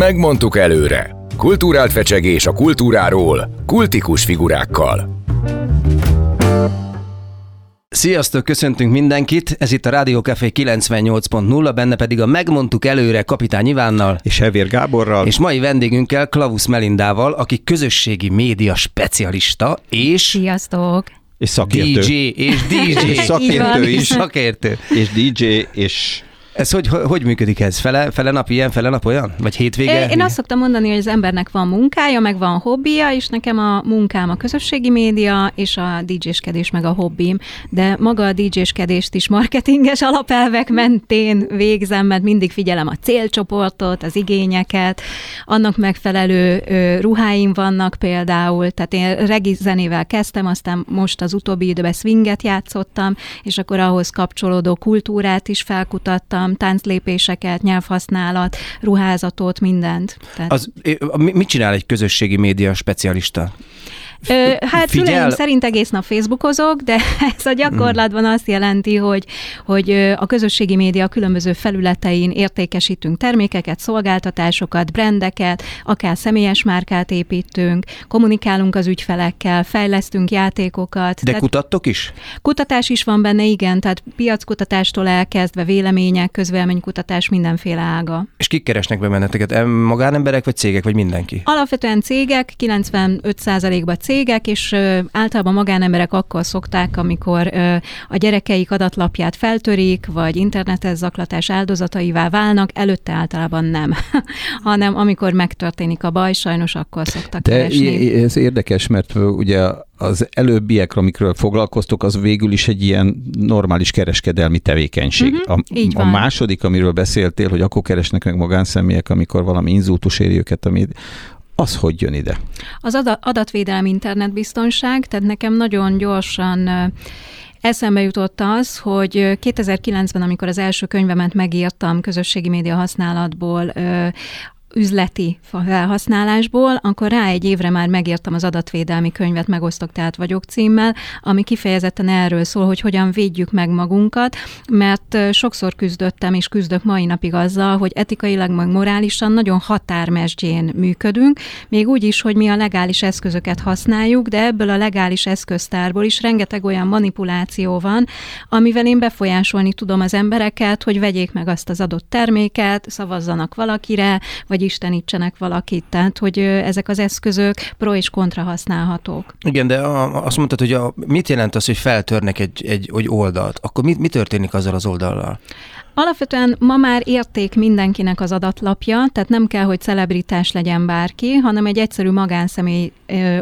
Megmondtuk előre. Kulturált fecsegés a kultúráról, kultikus figurákkal. Sziasztok, köszöntünk mindenkit! Ez itt a Rádió Café 98.0, benne pedig a Megmondtuk előre Kapitány Ivánnal és Hevér Gáborral, és mai vendégünkkel Klavusz Melindával, aki közösségi média specialista, és... Sziasztok! És szakértő. DJ, és DJ. és szakértő is. Szakértő. És DJ, és ez hogy, hogy működik ez? Fele, fele nap ilyen, fele nap olyan? Vagy hétvége? Én azt szoktam mondani, hogy az embernek van munkája, meg van hobbija, és nekem a munkám a közösségi média, és a DJ-skedés meg a hobbim. De maga a DJ-skedést is marketinges alapelvek mentén végzem, mert mindig figyelem a célcsoportot, az igényeket, annak megfelelő ruháim vannak például, tehát én regi zenével kezdtem, aztán most az utóbbi időben swinget játszottam, és akkor ahhoz kapcsolódó kultúrát is felkutattam, tanultam tánclépéseket, nyelvhasználat, ruházatot, mindent. Tehát... Az, mit csinál egy közösségi média specialista? Ö, hát Figyel... szüleim szerint egész nap Facebookozok, de ez a gyakorlatban azt jelenti, hogy, hogy a közösségi média különböző felületein értékesítünk termékeket, szolgáltatásokat, brendeket, akár személyes márkát építünk, kommunikálunk az ügyfelekkel, fejlesztünk játékokat. De tehát kutattok is? Kutatás is van benne, igen, tehát piackutatástól elkezdve vélemények, közvéleménykutatás, mindenféle ága. És kik keresnek be benneteket? Magánemberek vagy cégek, vagy mindenki? Alapvetően cégek, 95%-ban cégek, cégek, és általában magánemberek akkor szokták, amikor a gyerekeik adatlapját feltörik, vagy internetes zaklatás áldozataivá válnak, előtte általában nem, hanem amikor megtörténik a baj, sajnos akkor szoktak De keresni. ez érdekes, mert ugye az előbbiek, amikről foglalkoztok, az végül is egy ilyen normális kereskedelmi tevékenység. Uh-huh, a, a második, amiről beszéltél, hogy akkor keresnek meg magánszemélyek, amikor valami inzultus éri őket, ami az hogy jön ide? Az adatvédelem internetbiztonság, tehát nekem nagyon gyorsan Eszembe jutott az, hogy 2009-ben, amikor az első könyvemet megírtam közösségi média használatból, üzleti felhasználásból, akkor rá egy évre már megírtam az adatvédelmi könyvet, megosztok, tehát vagyok címmel, ami kifejezetten erről szól, hogy hogyan védjük meg magunkat, mert sokszor küzdöttem és küzdök mai napig azzal, hogy etikailag, meg morálisan nagyon határmesdjén működünk, még úgy is, hogy mi a legális eszközöket használjuk, de ebből a legális eszköztárból is rengeteg olyan manipuláció van, amivel én befolyásolni tudom az embereket, hogy vegyék meg azt az adott terméket, szavazzanak valakire, vagy vagy istenítsenek valakit. Tehát, hogy ezek az eszközök pro és kontra használhatók. Igen, de a, azt mondtad, hogy a, mit jelent az, hogy feltörnek egy, egy, egy oldalt? Akkor mi, mi történik azzal az oldallal? Alapvetően ma már érték mindenkinek az adatlapja, tehát nem kell, hogy celebritás legyen bárki, hanem egy egyszerű magánszemély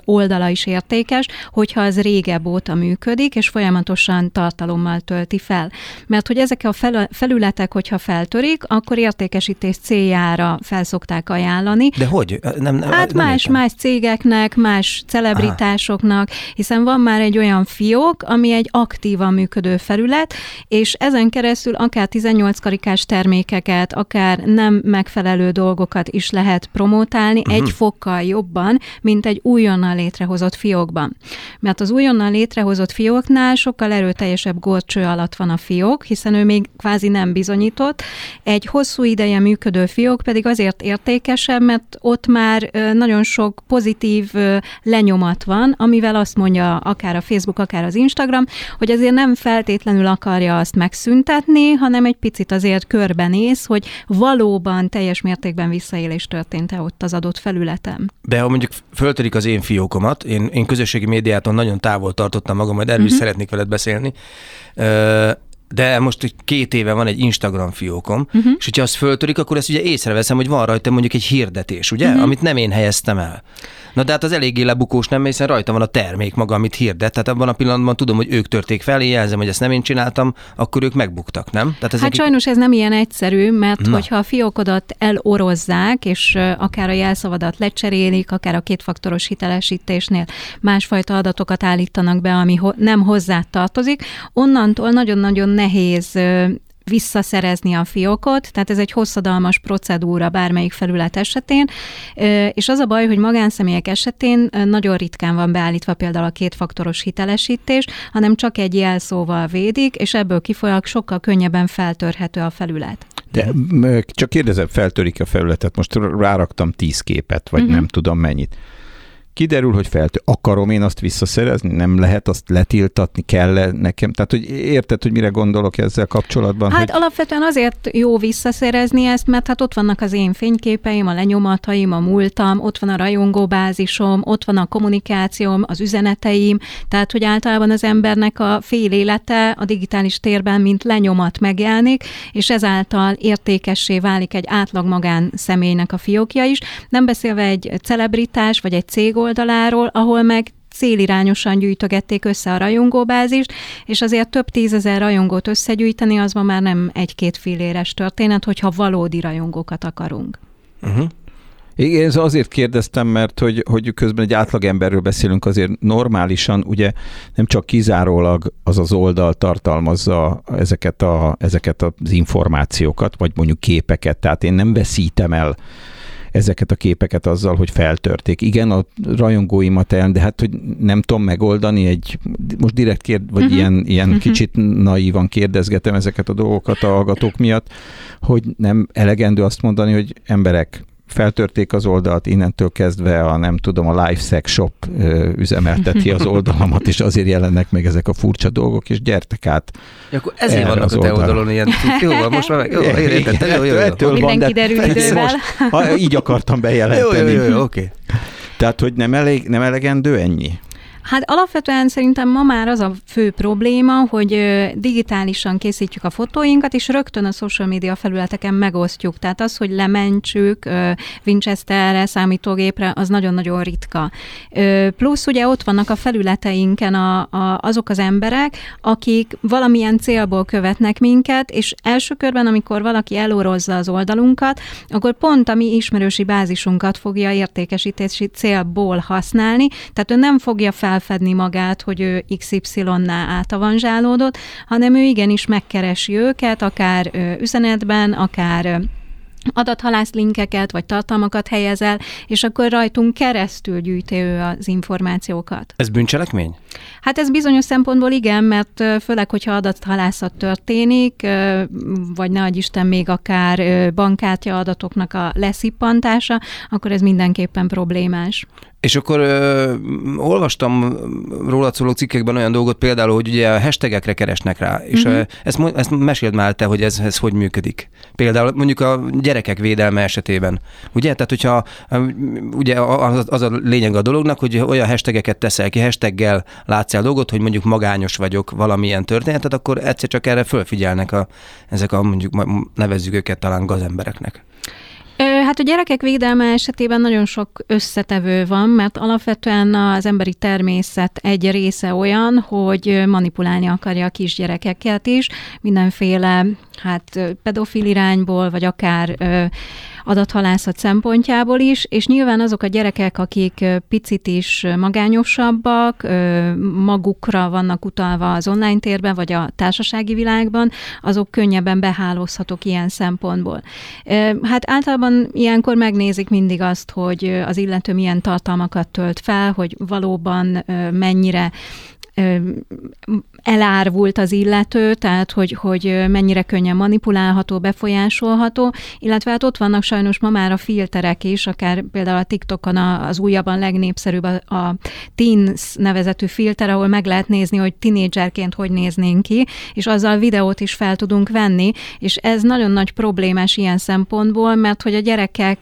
oldala is értékes, hogyha az régebb óta működik, és folyamatosan tartalommal tölti fel. Mert hogy ezek a felületek, hogyha feltörik, akkor értékesítés céljára felszokták ajánlani. De hogy? Nem, nem, hát nem más, értem. más cégeknek, más celebritásoknak, hiszen van már egy olyan fiók, ami egy aktívan működő felület, és ezen keresztül akár 18 18 karikás termékeket, akár nem megfelelő dolgokat is lehet promotálni uh-huh. egy fokkal jobban, mint egy újonnan létrehozott fiókban. Mert az újonnan létrehozott fióknál sokkal erőteljesebb górcső alatt van a fiók, hiszen ő még kvázi nem bizonyított. Egy hosszú ideje működő fiók pedig azért értékesebb, mert ott már nagyon sok pozitív lenyomat van, amivel azt mondja akár a Facebook, akár az Instagram, hogy azért nem feltétlenül akarja azt megszüntetni, hanem egy picit azért körbenéz, hogy valóban teljes mértékben visszaélés történt-e ott az adott felületem. De ha mondjuk föltörik az én fiókomat, én, én közösségi médiától nagyon távol tartottam magam, majd erről uh-huh. is mhm. szeretnék veled beszélni, de most hogy két éve van egy Instagram fiókom, uh-huh. és hogyha azt föltörik, akkor ezt ugye észreveszem, hogy van rajta mondjuk egy hirdetés, ugye, uh-huh. amit nem én helyeztem el. Na de hát az eléggé lebukós nem, hiszen rajta van a termék maga, amit hirdet. Tehát abban a pillanatban tudom, hogy ők törték fel, jelzem, hogy ezt nem én csináltam, akkor ők megbuktak, nem? Tehát ezek... Hát sajnos ez nem ilyen egyszerű, mert Na. hogyha a fiókodat elorozzák, és akár a jelszavadat lecserélik, akár a kétfaktoros hitelesítésnél másfajta adatokat állítanak be, ami ho- nem hozzá tartozik, onnantól nagyon-nagyon nehéz visszaszerezni a fiókot, tehát ez egy hosszadalmas procedúra bármelyik felület esetén, és az a baj, hogy magánszemélyek esetén nagyon ritkán van beállítva például a kétfaktoros hitelesítés, hanem csak egy jelszóval védik, és ebből kifolyólag sokkal könnyebben feltörhető a felület. De csak kérdezem, feltörik a felületet, most ráraktam tíz képet, vagy uh-huh. nem tudom mennyit kiderül, hogy feltő. Akarom én azt visszaszerezni? Nem lehet azt letiltatni? kell -e nekem? Tehát, hogy érted, hogy mire gondolok ezzel kapcsolatban? Hát hogy... alapvetően azért jó visszaszerezni ezt, mert hát ott vannak az én fényképeim, a lenyomataim, a múltam, ott van a rajongóbázisom, ott van a kommunikációm, az üzeneteim, tehát, hogy általában az embernek a fél élete a digitális térben, mint lenyomat megjelenik, és ezáltal értékessé válik egy átlag magán személynek a fiókja is, nem beszélve egy celebritás vagy egy cég oldaláról, ahol meg célirányosan gyűjtögették össze a rajongóbázist, és azért több tízezer rajongót összegyűjteni, az ma már nem egy-két filléres történet, hogyha valódi rajongókat akarunk. Uh-huh. Igen, ez azért kérdeztem, mert hogy, hogy közben egy átlagemberről beszélünk, azért normálisan ugye nem csak kizárólag az az oldal tartalmazza ezeket, a, ezeket az információkat, vagy mondjuk képeket, tehát én nem veszítem el ezeket a képeket azzal, hogy feltörték. Igen, a rajongóimat el, de hát, hogy nem tudom megoldani egy, most direkt kérd, vagy uh-huh. ilyen, ilyen uh-huh. kicsit naívan kérdezgetem ezeket a dolgokat a hallgatók miatt, hogy nem elegendő azt mondani, hogy emberek, feltörték az oldalt, innentől kezdve a nem tudom, a Life Sex Shop üzemelteti az oldalamat, és azért jelennek meg ezek a furcsa dolgok, és gyertek át. Ja, akkor ezért vannak a te oldalon ilyen, jó, most már jó, értettem, jó, jó, jó. Ettől Minden van, kiderül idővel. Most, ha, így akartam bejelenteni. Jó, jó, jó, oké. Okay. Tehát, hogy nem, elég, nem elegendő ennyi? Hát alapvetően szerintem ma már az a fő probléma, hogy digitálisan készítjük a fotóinkat, és rögtön a social media felületeken megosztjuk. Tehát az, hogy lementsük Winchesterre, számítógépre, az nagyon-nagyon ritka. Plusz ugye ott vannak a felületeinken a, a, azok az emberek, akik valamilyen célból követnek minket, és első körben, amikor valaki elorozza az oldalunkat, akkor pont a mi ismerősi bázisunkat fogja értékesítési célból használni, tehát ő nem fogja fel felfedni magát, hogy ő XY-nál átavanzsálódott, hanem ő igenis megkeresi őket, akár üzenetben, akár adathalász linkeket vagy tartalmakat helyezel, és akkor rajtunk keresztül gyűjti ő az információkat. Ez bűncselekmény? Hát ez bizonyos szempontból igen, mert főleg, hogyha adathalászat történik, vagy nagy Isten még akár bankkártya adatoknak a leszippantása, akkor ez mindenképpen problémás. És akkor ö, olvastam róla szóló cikkekben olyan dolgot, például, hogy ugye a hashtagekre keresnek rá, és uh-huh. ezt, ezt meséld már te, hogy ez, ez hogy működik. Például mondjuk a gyerekek védelme esetében. Ugye? Tehát, hogyha ugye az, az a lényeg a dolognak, hogy olyan hashtageket teszel ki, hashtaggel látsz el dolgot, hogy mondjuk magányos vagyok valamilyen történetet, akkor egyszer csak erre fölfigyelnek a, ezek a mondjuk nevezzük őket talán gazembereknek. Hát a gyerekek védelme esetében nagyon sok összetevő van, mert alapvetően az emberi természet egy része olyan, hogy manipulálni akarja a kisgyerekeket is, mindenféle hát pedofil irányból, vagy akár adathalászat szempontjából is, és nyilván azok a gyerekek, akik picit is magányosabbak, magukra vannak utalva az online térben, vagy a társasági világban, azok könnyebben behálózhatók ilyen szempontból. Hát általában ilyenkor megnézik mindig azt, hogy az illető milyen tartalmakat tölt fel, hogy valóban mennyire elárvult az illető, tehát hogy, hogy mennyire könnyen manipulálható, befolyásolható, illetve hát ott vannak sajnos ma már a filterek is, akár például a TikTokon az újabban legnépszerűbb a, a Teens nevezetű filter, ahol meg lehet nézni, hogy tinédzserként hogy néznénk ki, és azzal videót is fel tudunk venni, és ez nagyon nagy problémás ilyen szempontból, mert hogy a gyerekek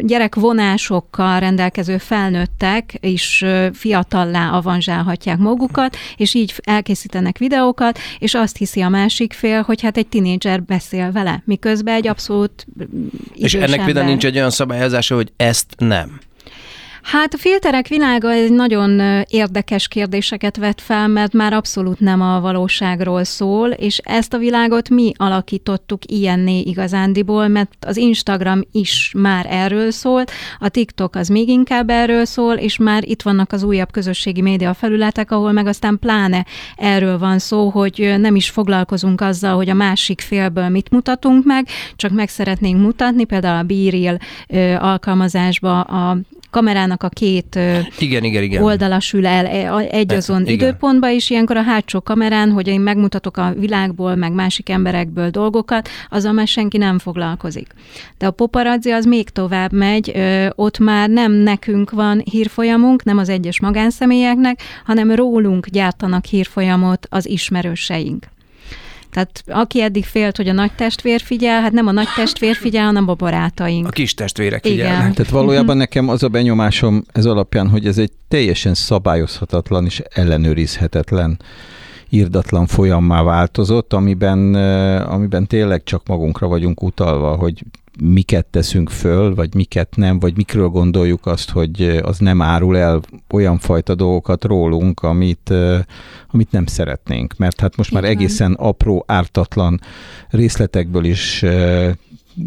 gyerekvonásokkal rendelkező felnőttek is fiatallá avanzsálhatják magukat, és így elkészítenek videókat, és azt hiszi a másik fél, hogy hát egy tinédzser beszél vele, miközben egy abszolút És ennek például nincs egy olyan szabályozása, hogy ezt nem. Hát a filterek világa egy nagyon érdekes kérdéseket vet fel, mert már abszolút nem a valóságról szól, és ezt a világot mi alakítottuk ilyenné igazándiból, mert az Instagram is már erről szól, a TikTok az még inkább erről szól, és már itt vannak az újabb közösségi média felületek, ahol meg aztán pláne erről van szó, hogy nem is foglalkozunk azzal, hogy a másik félből mit mutatunk meg, csak meg szeretnénk mutatni, például a Bíril alkalmazásba a kamerának a két igen, igen, igen. oldala sül el e, egy azon igen. és ilyenkor a hátsó kamerán, hogy én megmutatok a világból, meg másik emberekből dolgokat, azzal már senki nem foglalkozik. De a paparazzi az még tovább megy, ott már nem nekünk van hírfolyamunk, nem az egyes magánszemélyeknek, hanem rólunk gyártanak hírfolyamot az ismerőseink. Tehát aki eddig félt, hogy a nagy testvér figyel, hát nem a nagy testvér figyel, hanem a barátaink. A kis testvérek figyelnek. Igen. Tehát valójában nekem az a benyomásom ez alapján, hogy ez egy teljesen szabályozhatatlan és ellenőrizhetetlen írdatlan folyammá változott, amiben, eh, amiben tényleg csak magunkra vagyunk utalva, hogy miket teszünk föl, vagy miket nem, vagy mikről gondoljuk azt, hogy az nem árul el olyan fajta dolgokat rólunk, amit, amit nem szeretnénk. Mert hát most már Igen. egészen apró, ártatlan részletekből is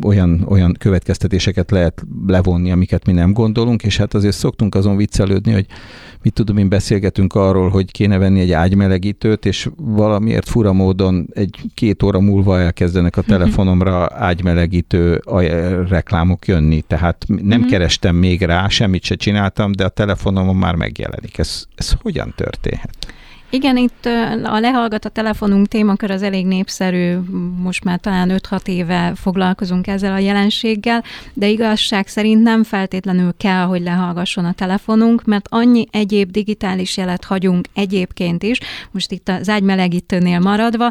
olyan, olyan következtetéseket lehet levonni, amiket mi nem gondolunk, és hát azért szoktunk azon viccelődni, hogy mit tudom én, beszélgetünk arról, hogy kéne venni egy ágymelegítőt, és valamiért fura módon egy két óra múlva elkezdenek a telefonomra ágymelegítő reklámok jönni, tehát nem uh-huh. kerestem még rá, semmit se csináltam, de a telefonomon már megjelenik. Ez, ez hogyan történhet? Igen, itt a lehallgat a telefonunk témakör az elég népszerű, most már talán 5-6 éve foglalkozunk ezzel a jelenséggel, de igazság szerint nem feltétlenül kell, hogy lehallgasson a telefonunk, mert annyi egyéb digitális jelet hagyunk egyébként is, most itt az ágymelegítőnél maradva,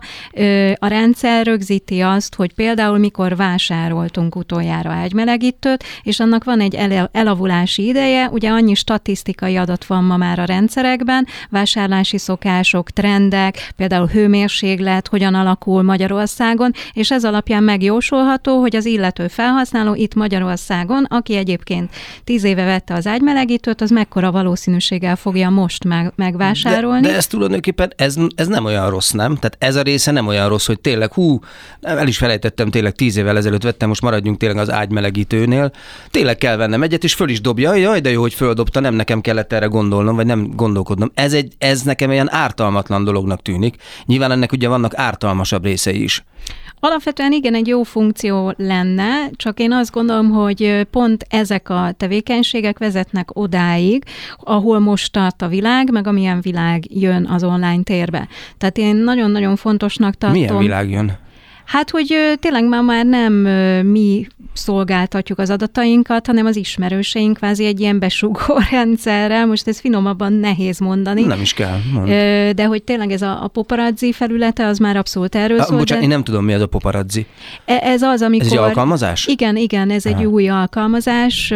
a rendszer rögzíti azt, hogy például mikor vásároltunk utoljára ágymelegítőt, és annak van egy elavulási ideje, ugye annyi statisztikai adat van ma már a rendszerekben, vásárlási szokás, szokások, trendek, például hőmérséklet, hogyan alakul Magyarországon, és ez alapján megjósolható, hogy az illető felhasználó itt Magyarországon, aki egyébként tíz éve vette az ágymelegítőt, az mekkora valószínűséggel fogja most meg, megvásárolni. De, de ez tulajdonképpen ez, ez nem olyan rossz, nem? Tehát ez a része nem olyan rossz, hogy tényleg, hú, el is felejtettem, tényleg tíz évvel ezelőtt vettem, most maradjunk tényleg az ágymelegítőnél. Tényleg kell vennem egyet, és föl is dobja. Jaj, de jó, hogy földobta, nem nekem kellett erre gondolnom, vagy nem gondolkodnom. Ez, egy, ez nekem olyan ártalmatlan dolognak tűnik. Nyilván ennek ugye vannak ártalmasabb részei is. Alapvetően igen, egy jó funkció lenne, csak én azt gondolom, hogy pont ezek a tevékenységek vezetnek odáig, ahol most tart a világ, meg amilyen világ jön az online térbe. Tehát én nagyon-nagyon fontosnak tartom. Milyen világ jön? Hát, hogy tényleg már, már nem mi szolgáltatjuk az adatainkat, hanem az ismerőseink kvázi egy ilyen besugó rendszerrel. Most ez finomabban nehéz mondani. Nem is kell. Mond. De hogy tényleg ez a, a paparazzi felülete, az már abszolút erről szól. Bocsánat, de... én nem tudom, mi az a paparazzi. E, ez az, amikor... Ez egy alkalmazás? Igen, igen, ez egy új alkalmazás,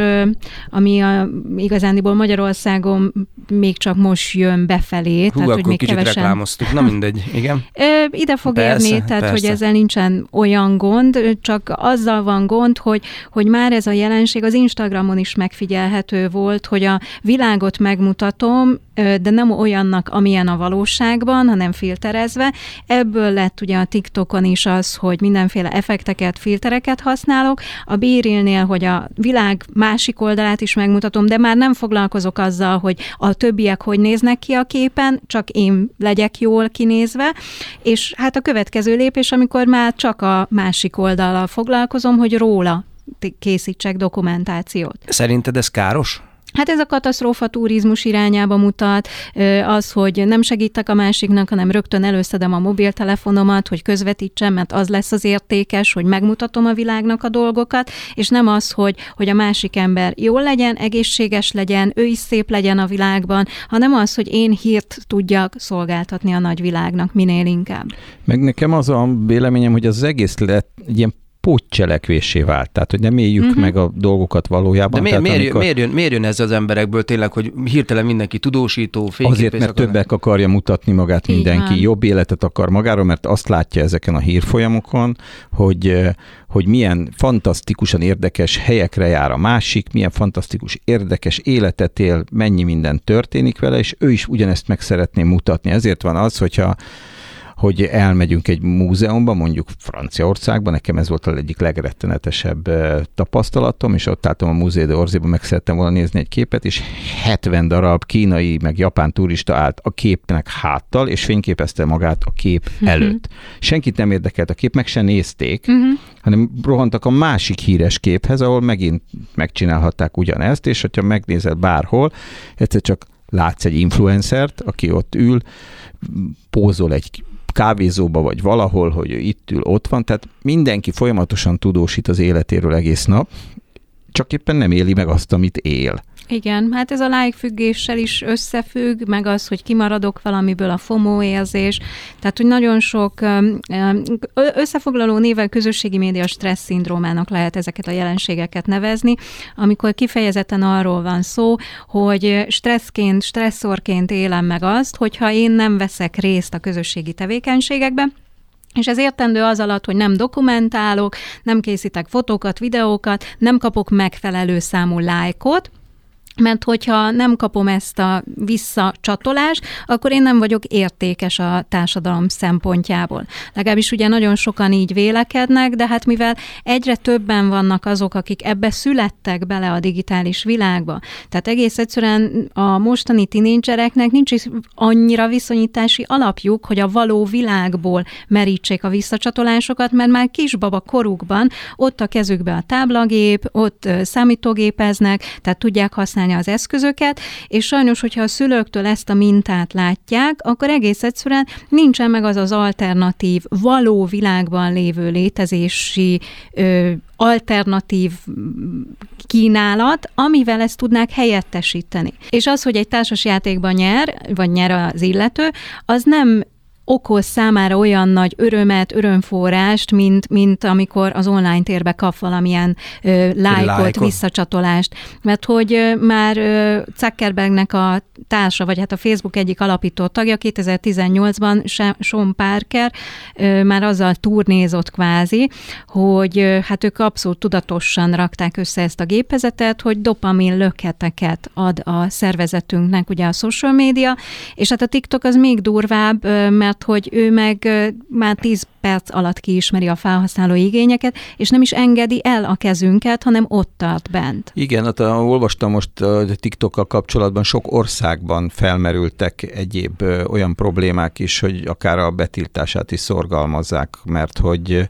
ami a, igazándiból Magyarországon még csak most jön befelé. Hú, tehát, hogy még kicsit kevesen... reklámoztuk, na mindegy, igen. Ide fog persze, érni, tehát persze. hogy ezzel nincsen olyan gond, csak azzal van gond, hogy, hogy már ez a jelenség az Instagramon is megfigyelhető volt, hogy a világot megmutatom, de nem olyannak, amilyen a valóságban, hanem filterezve. Ebből lett ugye a TikTokon is az, hogy mindenféle effekteket, filtereket használok. A Bírilnél, hogy a világ másik oldalát is megmutatom, de már nem foglalkozok azzal, hogy a többiek hogy néznek ki a képen, csak én legyek jól kinézve. És hát a következő lépés, amikor már csak a másik oldalal foglalkozom, hogy róla készítsek dokumentációt. Szerinted ez káros? Hát ez a katasztrófa turizmus irányába mutat, az, hogy nem segítek a másiknak, hanem rögtön előszedem a mobiltelefonomat, hogy közvetítsem, mert az lesz az értékes, hogy megmutatom a világnak a dolgokat, és nem az, hogy, hogy a másik ember jól legyen, egészséges legyen, ő is szép legyen a világban, hanem az, hogy én hírt tudjak szolgáltatni a nagyvilágnak minél inkább. Meg nekem az a véleményem, hogy az egész lett egy ilyen pótcselekvésé vált. Tehát, hogy nem éljük uh-huh. meg a dolgokat valójában. De miért, Tehát, miért, amikor... miért, jön, miért jön ez az emberekből tényleg, hogy hirtelen mindenki tudósító, Azért, mert akarnak? többek akarja mutatni magát Így mindenki, jobb életet akar magáról, mert azt látja ezeken a hírfolyamokon, hogy, hogy milyen fantasztikusan érdekes helyekre jár a másik, milyen fantasztikus érdekes életet él, mennyi minden történik vele, és ő is ugyanezt meg szeretné mutatni. Ezért van az, hogyha hogy elmegyünk egy múzeumba, mondjuk Franciaországban, nekem ez volt az egyik legrettenetesebb tapasztalatom, és ott álltam a Musée d'Orsayban, meg szerettem volna nézni egy képet, és 70 darab kínai, meg japán turista állt a képnek háttal, és fényképezte magát a kép uh-huh. előtt. Senkit nem érdekelt a kép, meg se nézték, uh-huh. hanem rohantak a másik híres képhez, ahol megint megcsinálhatták ugyanezt, és hogyha megnézed bárhol, egyszer csak látsz egy influencert, aki ott ül, pózol egy kávézóba vagy valahol, hogy ő itt ül, ott van, tehát mindenki folyamatosan tudósít az életéről egész nap, csak éppen nem éli meg azt, amit él. Igen, hát ez a like függéssel is összefügg, meg az, hogy kimaradok valamiből a FOMO érzés, tehát hogy nagyon sok összefoglaló nével közösségi média stressz szindrómának lehet ezeket a jelenségeket nevezni, amikor kifejezetten arról van szó, hogy stresszként, stresszorként élem meg azt, hogyha én nem veszek részt a közösségi tevékenységekben, és ez értendő az alatt, hogy nem dokumentálok, nem készítek fotókat, videókat, nem kapok megfelelő számú lájkot, mert hogyha nem kapom ezt a visszacsatolást, akkor én nem vagyok értékes a társadalom szempontjából. Legalábbis ugye nagyon sokan így vélekednek, de hát mivel egyre többen vannak azok, akik ebbe születtek bele a digitális világba, tehát egész egyszerűen a mostani tinédzsereknek nincs is annyira viszonyítási alapjuk, hogy a való világból merítsék a visszacsatolásokat, mert már kisbaba korukban ott a kezükbe a táblagép, ott számítógépeznek, tehát tudják használni használni az eszközöket, és sajnos, hogyha a szülőktől ezt a mintát látják, akkor egész egyszerűen nincsen meg az az alternatív, való világban lévő létezési ö, alternatív kínálat, amivel ezt tudnák helyettesíteni. És az, hogy egy társasjátékban nyer, vagy nyer az illető, az nem okoz számára olyan nagy örömet, örömforrást, mint, mint amikor az online térbe kap valamilyen ö, lájkot, visszacsatolást. Mert hogy ö, már ö, Zuckerbergnek a társa, vagy hát a Facebook egyik alapító tagja 2018-ban Sean Parker ö, már azzal turnézott kvázi, hogy ö, hát ők abszolút tudatosan rakták össze ezt a gépezetet, hogy dopamin löketeket ad a szervezetünknek, ugye a social media, és hát a TikTok az még durvább, mert mert hogy ő meg már 10 perc alatt kiismeri a felhasználó igényeket, és nem is engedi el a kezünket, hanem ott tart bent. Igen, hát olvastam most a TikTokkal kapcsolatban, sok országban felmerültek egyéb olyan problémák is, hogy akár a betiltását is szorgalmazzák, mert hogy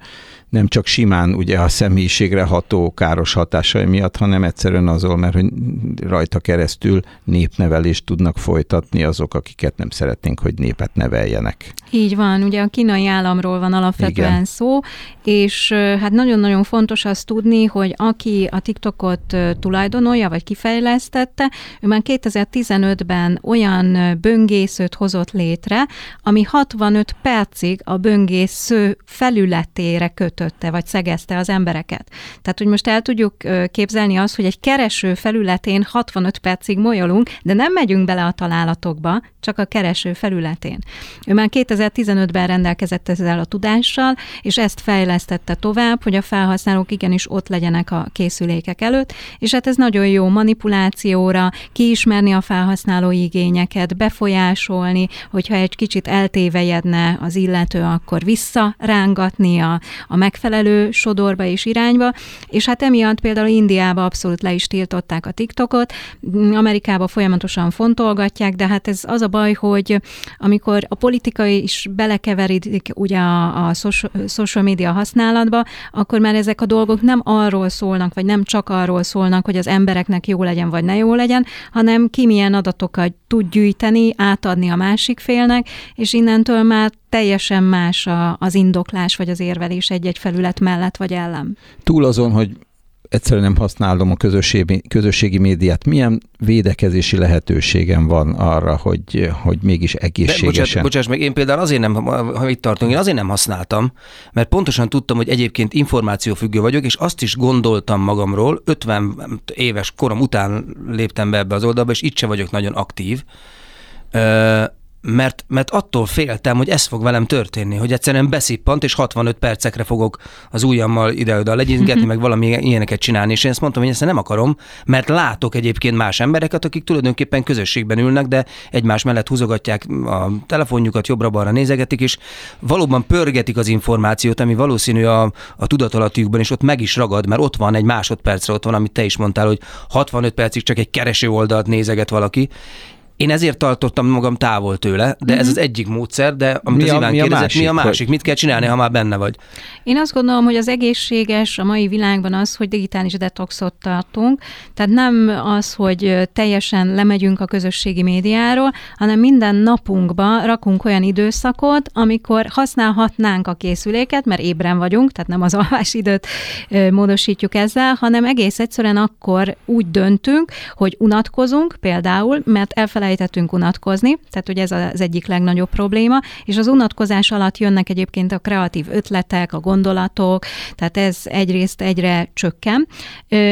nem csak simán ugye a személyiségre ható káros hatásai miatt, hanem egyszerűen azon, mert hogy rajta keresztül népnevelést tudnak folytatni azok, akiket nem szeretnénk, hogy népet neveljenek. Így van, ugye a kínai államról van alapvetően Igen. szó, és hát nagyon-nagyon fontos azt tudni, hogy aki a TikTokot tulajdonolja, vagy kifejlesztette, ő már 2015-ben olyan böngészőt hozott létre, ami 65 percig a böngésző felületére kötött kötötte, vagy szegezte az embereket. Tehát, hogy most el tudjuk képzelni azt, hogy egy kereső felületén 65 percig molyolunk, de nem megyünk bele a találatokba, csak a kereső felületén. Ő már 2015-ben rendelkezett ezzel a tudással, és ezt fejlesztette tovább, hogy a felhasználók igenis ott legyenek a készülékek előtt, és hát ez nagyon jó manipulációra, kiismerni a felhasználó igényeket, befolyásolni, hogyha egy kicsit eltévejedne az illető, akkor visszarángatni a, a megfelelő sodorba és irányba, és hát emiatt például Indiába abszolút le is tiltották a TikTokot, Amerikába folyamatosan fontolgatják, de hát ez az a baj, hogy amikor a politika is belekeveredik ugye a, a social media használatba, akkor már ezek a dolgok nem arról szólnak, vagy nem csak arról szólnak, hogy az embereknek jó legyen, vagy ne jó legyen, hanem ki milyen adatokat tud gyűjteni, átadni a másik félnek, és innentől már teljesen más a, az indoklás vagy az érvelés egy-egy felület mellett vagy ellen. Túl azon, hogy egyszerűen nem használom a közösségi, közösségi médiát. Milyen védekezési lehetőségem van arra, hogy, hogy mégis egészségesen... De, bocsáss meg, én például azért nem, ha itt tartunk, én azért nem használtam, mert pontosan tudtam, hogy egyébként információfüggő vagyok, és azt is gondoltam magamról, 50 éves korom után léptem be ebbe az oldalba, és itt se vagyok nagyon aktív, mert, mert attól féltem, hogy ez fog velem történni, hogy egyszerűen beszippant, és 65 percekre fogok az ujjammal ide-oda legyingetni, mhm. meg valami ilyeneket csinálni, és én ezt mondtam, hogy ezt nem akarom, mert látok egyébként más embereket, akik tulajdonképpen közösségben ülnek, de egymás mellett húzogatják a telefonjukat, jobbra-balra nézegetik, és valóban pörgetik az információt, ami valószínű a, a tudatalatjukban, és ott meg is ragad, mert ott van egy másodpercre, ott van, amit te is mondtál, hogy 65 percig csak egy kereső oldalt nézeget valaki, én ezért tartottam magam távol tőle, de mm-hmm. ez mhm. az egyik módszer, de amit mi az Iván mi kérdezett, másik, mi a másik? Hogy... Mit kell csinálni, ha már benne vagy? Én azt gondolom, hogy az egészséges a mai világban az, hogy digitális detoxot tartunk, tehát nem az, hogy teljesen lemegyünk a közösségi médiáról, hanem minden napunkba rakunk olyan időszakot, amikor használhatnánk a készüléket, mert ébren vagyunk, tehát nem az alvásidőt módosítjuk ezzel, hanem egész egyszerűen akkor úgy döntünk, hogy unatkozunk például, mert elfelejtünk elfelejtettünk unatkozni, tehát ugye ez az egyik legnagyobb probléma, és az unatkozás alatt jönnek egyébként a kreatív ötletek, a gondolatok, tehát ez egyrészt egyre csökken.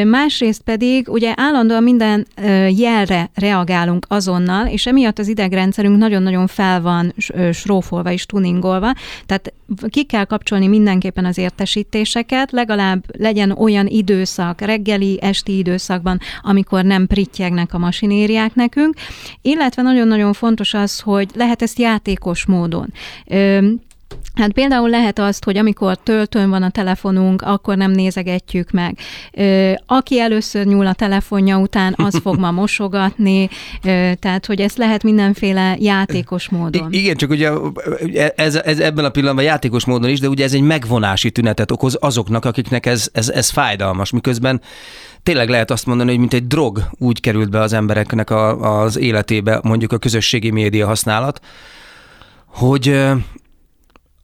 Másrészt pedig ugye állandóan minden jelre reagálunk azonnal, és emiatt az idegrendszerünk nagyon-nagyon fel van srófolva és tuningolva, tehát ki kell kapcsolni mindenképpen az értesítéseket, legalább legyen olyan időszak, reggeli, esti időszakban, amikor nem prittyegnek a masinériák nekünk, illetve nagyon-nagyon fontos az, hogy lehet ezt játékos módon. Hát például lehet azt, hogy amikor töltőn van a telefonunk, akkor nem nézegetjük meg. Aki először nyúl a telefonja után, az fog ma mosogatni, tehát hogy ezt lehet mindenféle játékos módon. I- igen, csak ugye ez, ez ebben a pillanatban játékos módon is, de ugye ez egy megvonási tünetet okoz azoknak, akiknek ez, ez, ez fájdalmas, miközben tényleg lehet azt mondani, hogy mint egy drog úgy került be az embereknek a, az életébe, mondjuk a közösségi média használat, hogy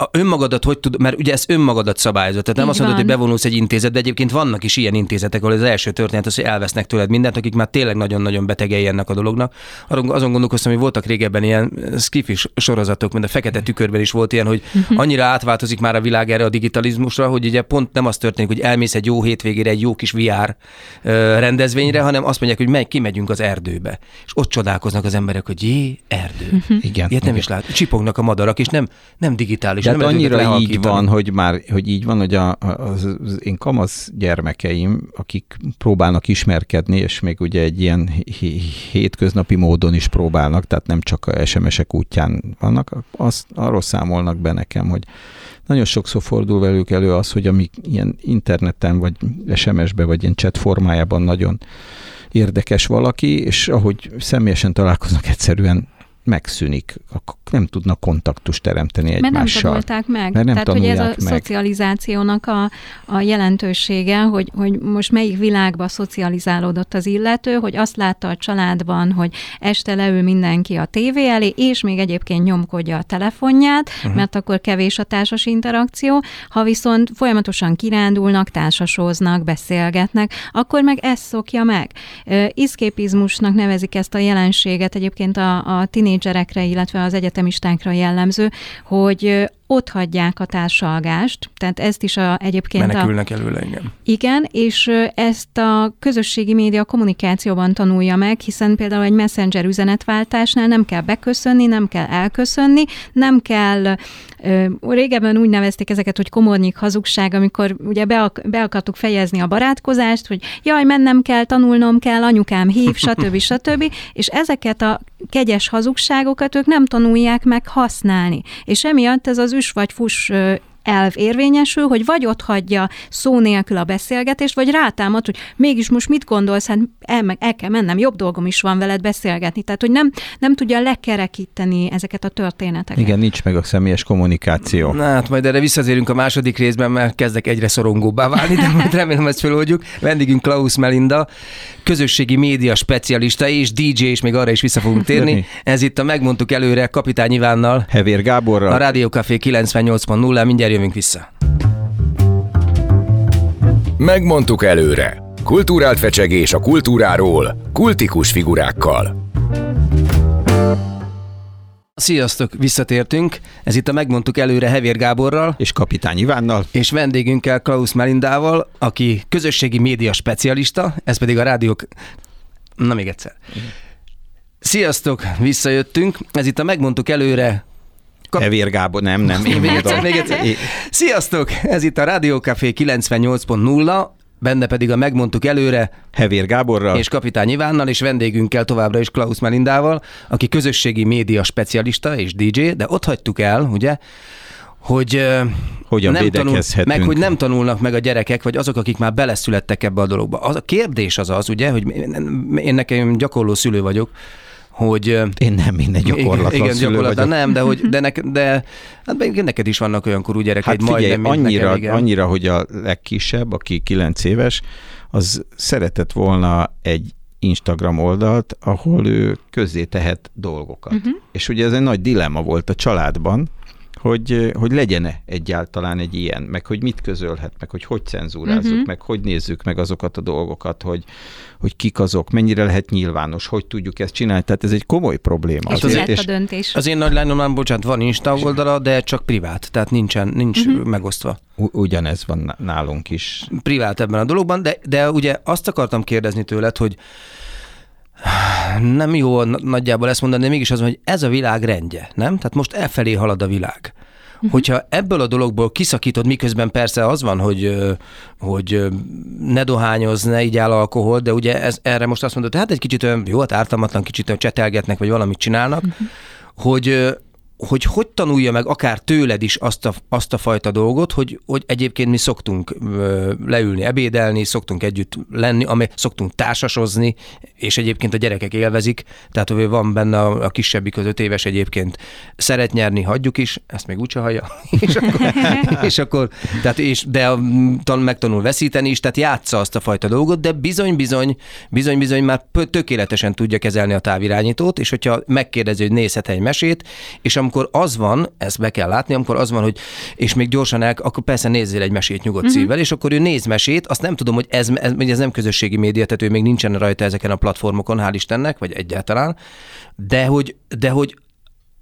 a önmagadat hogy tud, mert ugye ez önmagadat szabályozza, tehát nem Így azt mondod, hogy bevonulsz egy intézet, de egyébként vannak is ilyen intézetek, ahol az első történet az, hogy elvesznek tőled mindent, akik már tényleg nagyon-nagyon betegei ennek a dolognak. Azon gondolkoztam, hogy voltak régebben ilyen skifis sorozatok, mint a Fekete Tükörben is volt ilyen, hogy uh-huh. annyira átváltozik már a világ erre a digitalizmusra, hogy ugye pont nem az történik, hogy elmész egy jó hétvégére egy jó kis VR rendezvényre, hanem azt mondják, hogy megy, kimegyünk az erdőbe. És ott csodálkoznak az emberek, hogy jé, erdő. Uh-huh. Igen. Ilyet nem igen. is lát. Csipognak a madarak, és nem, nem digitális tehát annyira így van, hogy már, hogy így van, hogy a, az, az én kamasz gyermekeim, akik próbálnak ismerkedni, és még ugye egy ilyen hétköznapi módon is próbálnak, tehát nem csak a SMS-ek útján vannak, azt arról számolnak be nekem, hogy nagyon sokszor fordul velük elő az, hogy amik ilyen interneten, vagy SMS-be, vagy ilyen chat formájában nagyon érdekes valaki, és ahogy személyesen találkoznak, egyszerűen megszűnik, nem tudnak kontaktust teremteni egymással. Mert nem tanulták meg. Mert nem Tehát, hogy ez a meg. szocializációnak a, a jelentősége, hogy, hogy most melyik világba szocializálódott az illető, hogy azt látta a családban, hogy este leül mindenki a tévé elé, és még egyébként nyomkodja a telefonját, uh-huh. mert akkor kevés a társas interakció. Ha viszont folyamatosan kirándulnak, társasoznak, beszélgetnek, akkor meg ezt szokja meg. Iszképizmusnak nevezik ezt a jelenséget egyébként a, a tinédzserekre, illetve az egyetemistákra jellemző, hogy ott hagyják a társalgást, tehát ezt is a, egyébként Menekülnek a... előle, igen. Igen, és ezt a közösségi média kommunikációban tanulja meg, hiszen például egy messenger üzenetváltásnál nem kell beköszönni, nem kell elköszönni, nem kell, régebben úgy nevezték ezeket, hogy komornyik hazugság, amikor ugye be, be akartuk fejezni a barátkozást, hogy jaj, mennem kell, tanulnom kell, anyukám hív, stb. stb. És ezeket a kegyes hazugságokat ők nem tanulják meg használni. És emiatt ez az üs vagy fus elv érvényesül, hogy vagy ott hagyja szó nélkül a beszélgetést, vagy rátámad, hogy mégis most mit gondolsz, hát el, meg, el kell mennem, jobb dolgom is van veled beszélgetni. Tehát, hogy nem, nem tudja lekerekíteni ezeket a történeteket. Igen, nincs meg a személyes kommunikáció. Na hát majd erre visszatérünk a második részben, mert kezdek egyre szorongóbbá válni, de majd remélem ezt feloldjuk. Vendégünk Klaus Melinda, közösségi média specialista és DJ, és még arra is vissza fogunk térni. Ez itt a megmondtuk előre Kapitány Ivánnal. Hevér Gáborral. A Rádió Café 98.0, mindjárt jövünk vissza. Megmondtuk előre. Kulturált fecsegés a kultúráról, kultikus figurákkal. Sziasztok, visszatértünk. Ez itt a Megmondtuk előre Hevér Gáborral. És Kapitány Ivánnal. És vendégünkkel Klaus Melindával, aki közösségi média specialista, ez pedig a rádiók... Na még egyszer. Sziasztok, visszajöttünk. Ez itt a Megmondtuk előre Kap... Hevér Gábor, nem, nem. Én még egyszer, még egyszer. Sziasztok, ez itt a Rádiókafé 98.0, benne pedig a megmondtuk előre Hevér Gáborral és Kapitány Ivánnal, és vendégünkkel továbbra is Klaus Melindával, aki közösségi média specialista és DJ, de ott hagytuk el, ugye, hogy Hogyan nem tanul, meg hogy nem tanulnak meg a gyerekek, vagy azok, akik már beleszülettek ebbe a dologba. Az a kérdés az az, ugye, hogy én nekem gyakorló szülő vagyok, hogy... Én nem minden gyakorlatlan Igen, igen gyakorlatlan nem, de, hogy, de, nek, de hát neked is vannak olyan korú gyerekeid, hát figyelj, majdnem, annyira, nekem, annyira, hogy a legkisebb, aki 9 éves, az szeretett volna egy Instagram oldalt, ahol ő közzé tehet dolgokat. Uh-huh. És ugye ez egy nagy dilemma volt a családban, hogy, hogy legyen-e egyáltalán egy ilyen, meg hogy mit közölhet, meg hogy hogy cenzúrázzuk, uh-huh. meg hogy nézzük meg azokat a dolgokat, hogy, hogy kik azok, mennyire lehet nyilvános, hogy tudjuk ezt csinálni. Tehát ez egy komoly probléma. És azért, és a döntés. Az én nagylányomnál, bocsánat, van Insta oldala, de csak privát, tehát nincsen, nincs uh-huh. megosztva. Ugyanez van nálunk is. Privát ebben a dologban, de, de ugye azt akartam kérdezni tőled, hogy nem jó nagyjából ezt mondani, de mégis az, hogy ez a világ rendje, nem? Tehát most elfelé halad a világ. Uh-huh. Hogyha ebből a dologból kiszakítod, miközben persze az van, hogy, hogy ne dohányoz, ne így áll alkohol, de ugye ez, erre most azt mondod, hát egy kicsit olyan, jó, hát ártalmatlan, kicsit olyan csetelgetnek, vagy valamit csinálnak, uh-huh. hogy hogy hogy tanulja meg akár tőled is azt a, azt a fajta dolgot, hogy, hogy egyébként mi szoktunk leülni, ebédelni, szoktunk együtt lenni, ami, szoktunk társasozni, és egyébként a gyerekek élvezik, tehát hogy van benne a, a kisebbik az öt éves egyébként szeret nyerni, hagyjuk is, ezt még úgyse hallja, és akkor, és akkor tehát és, de tan, megtanul veszíteni is, tehát játsza azt a fajta dolgot, de bizony-bizony, bizony-bizony már tökéletesen tudja kezelni a távirányítót, és hogyha megkérdezi, hogy nézhet egy mesét, és a amikor az van, ezt be kell látni, amikor az van, hogy és még gyorsan el, akkor persze nézzél egy mesét nyugodt uh-huh. szívvel, és akkor ő néz mesét, azt nem tudom, hogy ez, ez, ez nem közösségi média, tehát ő még nincsen rajta ezeken a platformokon, hál' Istennek, vagy egyáltalán, de hogy, de hogy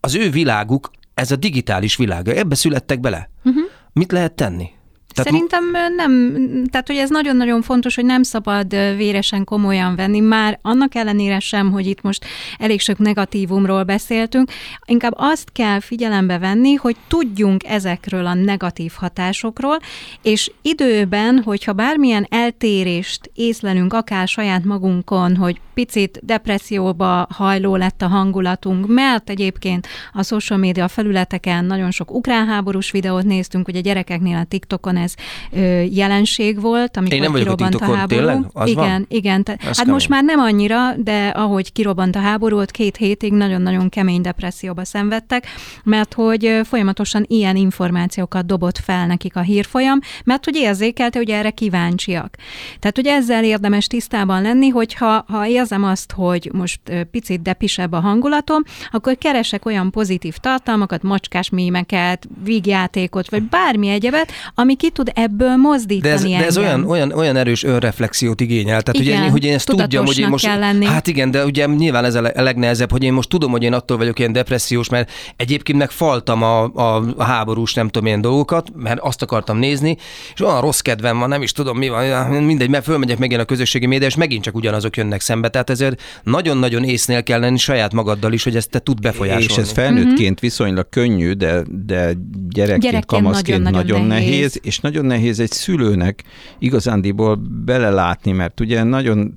az ő világuk, ez a digitális világa, ebbe születtek bele. Uh-huh. Mit lehet tenni? Tehát Szerintem nem, tehát hogy ez nagyon-nagyon fontos, hogy nem szabad véresen komolyan venni, már annak ellenére sem, hogy itt most elég sok negatívumról beszéltünk, inkább azt kell figyelembe venni, hogy tudjunk ezekről a negatív hatásokról, és időben, hogyha bármilyen eltérést észlelünk akár saját magunkon, hogy picit depresszióba hajló lett a hangulatunk, mert egyébként a social media felületeken nagyon sok ukrán háborús videót néztünk, a gyerekeknél a TikTokon ez ö, jelenség volt, amikor Én nem kirobbant a, a háború. Tényleg? Az igen, van? igen. Te, hát kemény. most már nem annyira, de ahogy kirobbant a háború, ott két hétig nagyon-nagyon kemény depresszióba szenvedtek, mert hogy folyamatosan ilyen információkat dobott fel nekik a hírfolyam, mert hogy érzékelte, hogy erre kíváncsiak. Tehát, hogy ezzel érdemes tisztában lenni, hogyha ha érzem azt, hogy most picit depisebb a hangulatom, akkor keresek olyan pozitív tartalmakat, macskás mémeket, vígjátékot, vagy bármi egyebet, ami ki tud ebből mozdítani De ez, de ez olyan, olyan, olyan erős önreflexiót igényel. Tehát, igen, hogy, én, hogy én ezt tudjam, hogy én most... Lenni. Hát igen, de ugye nyilván ez a legnehezebb, hogy én most tudom, hogy én attól vagyok ilyen depressziós, mert egyébként megfaltam a, a, háborús nem tudom ilyen dolgokat, mert azt akartam nézni, és olyan rossz kedvem van, nem is tudom mi van, mindegy, mert fölmegyek megint a közösségi média, és megint csak ugyanazok jönnek szembe. Tehát ezért nagyon-nagyon észnél kell lenni saját magaddal is, hogy ezt te tud befolyásolni. És ez felnőttként uh-huh. viszonylag könnyű, de, de gyerekként, gyerekként kamaszként nagyon, nagyon, nagyon nehéz. nehéz, és nagyon nehéz egy szülőnek igazándiból belelátni, mert ugye nagyon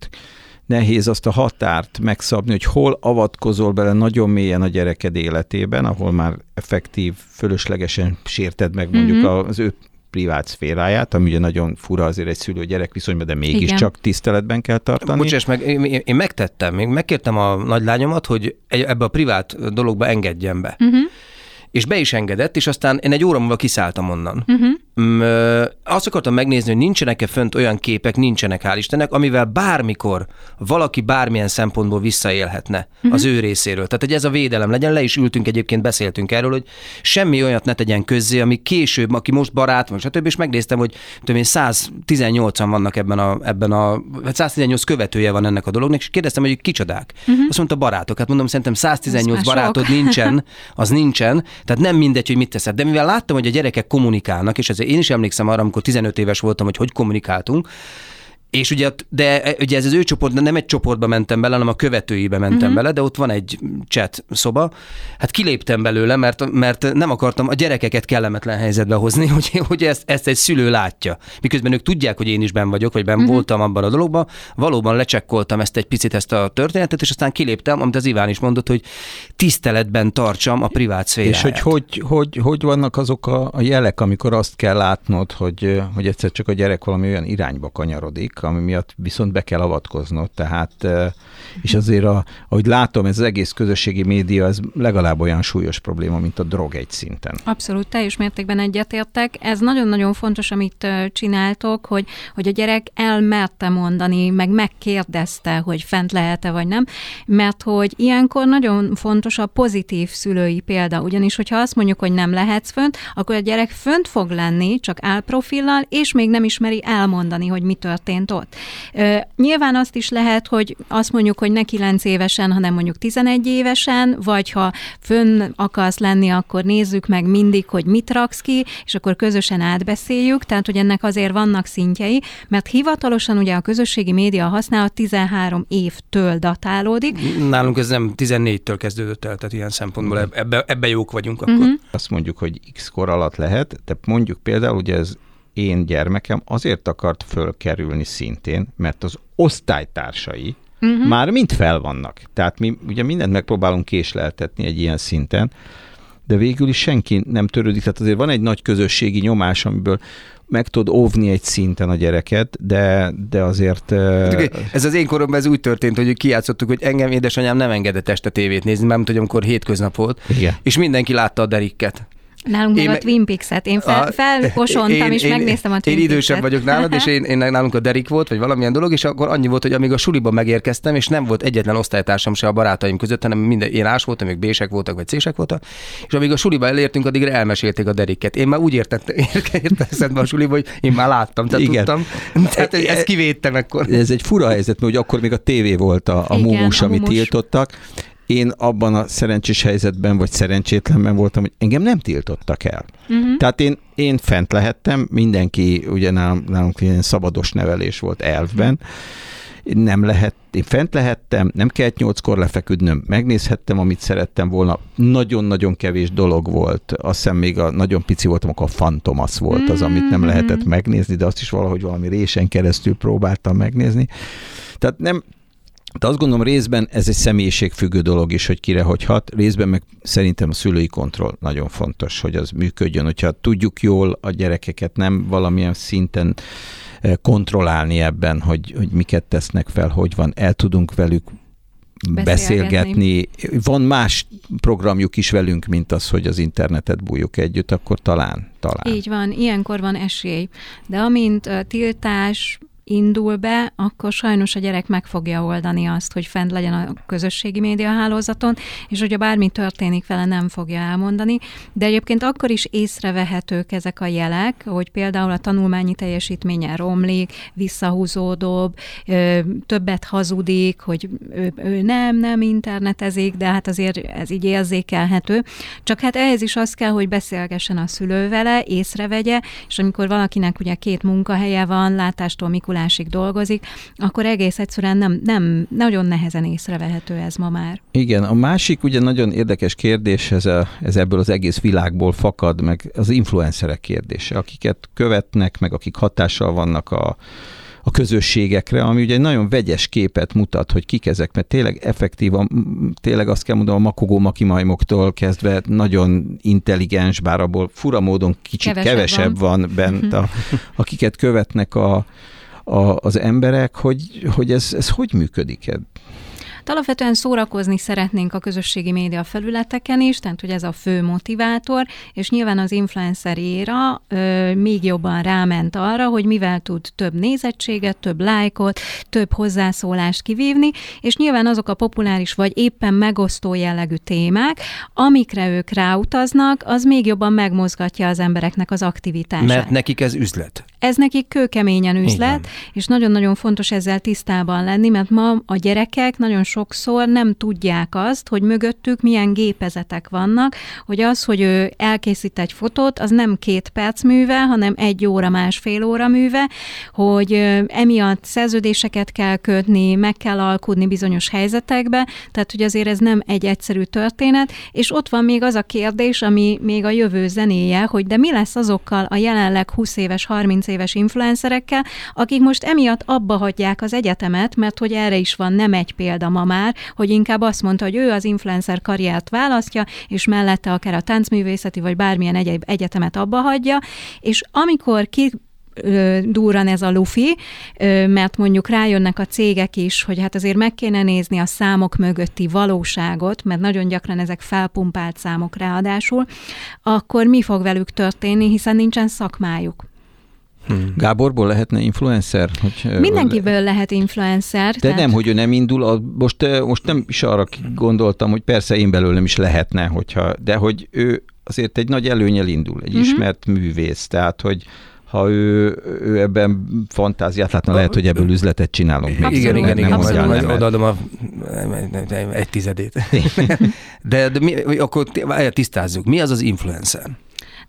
nehéz azt a határt megszabni, hogy hol avatkozol bele nagyon mélyen a gyereked életében, ahol már effektív, fölöslegesen sérted meg mondjuk mm-hmm. az ő privát szféráját, ami ugye nagyon fura azért egy szülő-gyerek viszonyban, de mégiscsak tiszteletben kell tartani. Bocsáss meg, én, én megtettem, még megkértem a nagylányomat, hogy ebbe a privát dologba engedjen be. Uh-huh és be is engedett, és aztán én egy óra múlva kiszálltam onnan. Uh-huh. Mm, azt akartam megnézni, hogy nincsenek-e fönt olyan képek, nincsenek, hál' Istennek, amivel bármikor valaki bármilyen szempontból visszaélhetne uh-huh. az ő részéről. Tehát, hogy ez a védelem legyen, le is ültünk egyébként, beszéltünk erről, hogy semmi olyat ne tegyen közzé, ami később, aki most barát van, stb. és megnéztem, hogy tudom én 118-an vannak ebben a, ebben a 118 hát követője van ennek a dolognak, és kérdeztem, hogy kicsodák. Uh-huh. Azt mondta barátok. Hát mondom, szerintem 118 barátod sok. nincsen, az nincsen, tehát nem mindegy, hogy mit teszed. De mivel láttam, hogy a gyerekek kommunikálnak, és ez én is emlékszem arra, amikor 15 éves voltam, hogy hogy kommunikáltunk, és ugye, de ugye ez az ő csoport, nem egy csoportba mentem bele, hanem a követőibe mentem uh-huh. bele, de ott van egy chat szoba. Hát kiléptem belőle, mert, mert nem akartam a gyerekeket kellemetlen helyzetbe hozni, hogy, hogy ezt, ezt egy szülő látja. Miközben ők tudják, hogy én is ben vagyok, vagy ben uh-huh. voltam abban a dologban. Valóban lecsekkoltam ezt egy picit, ezt a történetet, és aztán kiléptem, amit az Iván is mondott, hogy tiszteletben tartsam a privát szférát. És hogy hogy, hogy hogy vannak azok a, a jelek, amikor azt kell látnod, hogy, hogy egyszer csak a gyerek valami olyan irányba kanyarodik, ami miatt viszont be kell avatkoznod. Tehát, és azért, a, ahogy látom, ez az egész közösségi média, ez legalább olyan súlyos probléma, mint a drog egy szinten. Abszolút, teljes mértékben egyetértek. Ez nagyon-nagyon fontos, amit csináltok, hogy, hogy a gyerek elmerte mondani, meg megkérdezte, hogy fent lehet-e vagy nem, mert hogy ilyenkor nagyon fontos a pozitív szülői példa, ugyanis hogyha azt mondjuk, hogy nem lehetsz fönt, akkor a gyerek fönt fog lenni, csak álprofillal, és még nem ismeri elmondani, hogy mi történt ott. Nyilván azt is lehet, hogy azt mondjuk, hogy ne 9 évesen, hanem mondjuk 11 évesen, vagy ha fönn akarsz lenni, akkor nézzük meg mindig, hogy mit raksz ki, és akkor közösen átbeszéljük, tehát hogy ennek azért vannak szintjei, mert hivatalosan ugye a közösségi média használat 13 évtől datálódik. Nálunk ez nem 14-től kezdődött el, tehát ilyen szempontból ebbe, ebbe jók vagyunk akkor. Uh-huh. Azt mondjuk, hogy X kor alatt lehet, de mondjuk például ugye ez én gyermekem azért akart fölkerülni szintén, mert az osztálytársai uh-huh. már mind fel vannak. Tehát mi ugye mindent megpróbálunk késleltetni egy ilyen szinten, de végül is senki nem törődik. Tehát azért van egy nagy közösségi nyomás, amiből meg tudod óvni egy szinten a gyereket, de, de azért... Ez az én koromban ez úgy történt, hogy kiátszottuk, hogy engem édesanyám nem engedett este tévét nézni, mert hogy amikor hétköznap volt, Igen. és mindenki látta a derikket. Nálunk én meg a Twin Peaks-et. Én fel, felkosontam, és én, megnéztem a Twin Én idősebb vagyok nálad, és én, én nálunk a Derek volt, vagy valamilyen dolog, és akkor annyi volt, hogy amíg a suliba megérkeztem, és nem volt egyetlen osztálytársam se a barátaim között, hanem minden, én ás voltam, ők bések voltak, vagy cések voltak, és amíg a suliba elértünk, addigra elmesélték a Deriket. Én már úgy értettem, értettem a suliba, hogy én már láttam, tehát Igen. tudtam. Tehát e- ezt kivédtem akkor. Ez egy fura helyzet, mert akkor még a tévé volt a, a Igen, mumus, amit tiltottak, én abban a szerencsés helyzetben, vagy szerencsétlenben voltam, hogy engem nem tiltottak el. Uh-huh. Tehát én, én fent lehettem, mindenki, ugye nálunk, nálunk ilyen szabados nevelés volt elvben, nem lehet, én fent lehettem, nem kellett nyolckor lefeküdnöm, megnézhettem, amit szerettem volna. Nagyon-nagyon kevés dolog volt. Azt hiszem még a nagyon pici voltam, akkor a Fantomas volt az, amit nem lehetett mm-hmm. megnézni, de azt is valahogy valami résen keresztül próbáltam megnézni. Tehát nem, de azt gondolom részben ez egy személyiségfüggő dolog is, hogy kire hogy hat, részben meg szerintem a szülői kontroll nagyon fontos, hogy az működjön. Hogyha tudjuk jól a gyerekeket, nem valamilyen szinten eh, kontrollálni ebben, hogy, hogy miket tesznek fel, hogy van, el tudunk velük beszélgetni. beszélgetni. Van más programjuk is velünk, mint az, hogy az internetet bújjuk együtt, akkor talán, talán. Így van, ilyenkor van esély. De amint tiltás, indul be, akkor sajnos a gyerek meg fogja oldani azt, hogy fent legyen a közösségi média hálózaton, és hogyha bármi történik vele, nem fogja elmondani. De egyébként akkor is észrevehetők ezek a jelek, hogy például a tanulmányi teljesítménye romlik, visszahúzódóbb, többet hazudik, hogy ő, ő nem, nem internetezik, de hát azért ez így érzékelhető. Csak hát ehhez is az kell, hogy beszélgessen a szülő vele, észrevegye, és amikor valakinek ugye két munkahelye van, látástól Mikulás másik dolgozik, akkor egész egyszerűen nem, nem nagyon nehezen észrevehető ez ma már. Igen, a másik ugye nagyon érdekes kérdés, ez, a, ez ebből az egész világból fakad, meg az influencerek kérdése, akiket követnek, meg akik hatással vannak a, a közösségekre, ami ugye egy nagyon vegyes képet mutat, hogy kik ezek, mert tényleg effektívan, tényleg azt kell mondanom, a makogó makimajmoktól kezdve nagyon intelligens, bár abból fura módon kicsit kevesebb, kevesebb van. van bent, a, akiket követnek a, a, az emberek, hogy, hogy ez, ez hogy működik? Hát alapvetően szórakozni szeretnénk a közösségi média felületeken is, tehát hogy ez a fő motivátor, és nyilván az influencer éra ö, még jobban ráment arra, hogy mivel tud több nézettséget, több lájkot, több hozzászólást kivívni, és nyilván azok a populáris vagy éppen megosztó jellegű témák, amikre ők ráutaznak, az még jobban megmozgatja az embereknek az aktivitását. Mert nekik ez üzlet. Ez nekik kőkeményen üzlet, Igen. és nagyon-nagyon fontos ezzel tisztában lenni, mert ma a gyerekek nagyon sokszor nem tudják azt, hogy mögöttük milyen gépezetek vannak, hogy az, hogy ő elkészít egy fotót, az nem két perc műve, hanem egy óra, másfél óra műve, hogy emiatt szerződéseket kell kötni, meg kell alkudni bizonyos helyzetekbe, tehát hogy azért ez nem egy egyszerű történet, és ott van még az a kérdés, ami még a jövő zenéje, hogy de mi lesz azokkal a jelenleg 20 éves, 30 éves influencerekkel, akik most emiatt abba hagyják az egyetemet, mert hogy erre is van nem egy példa ma már, hogy inkább azt mondta, hogy ő az influencer karriert választja, és mellette akár a táncművészeti vagy bármilyen egyéb egyetemet abba hagyja, és amikor ki durran ez a lufi, mert mondjuk rájönnek a cégek is, hogy hát azért meg kéne nézni a számok mögötti valóságot, mert nagyon gyakran ezek felpumpált számok ráadásul, akkor mi fog velük történni, hiszen nincsen szakmájuk. Hmm. Gáborból lehetne influencer? Hogy, Mindenkiből lehet influencer. De nem, hogy ő nem indul, a, most, most nem is arra gondoltam, hogy persze én belőlem is lehetne, hogyha, de hogy ő azért egy nagy előnyel indul, egy Mhm. ismert művész, tehát hogy ha ő, ő ebben fantáziát látna, lehet, hogy ebből üzletet csinálunk. még, Igen, igen, igen, nem majd, odaadom a egy tizedét. De, de mi, akkor tisztázzuk. Mi az az influencer?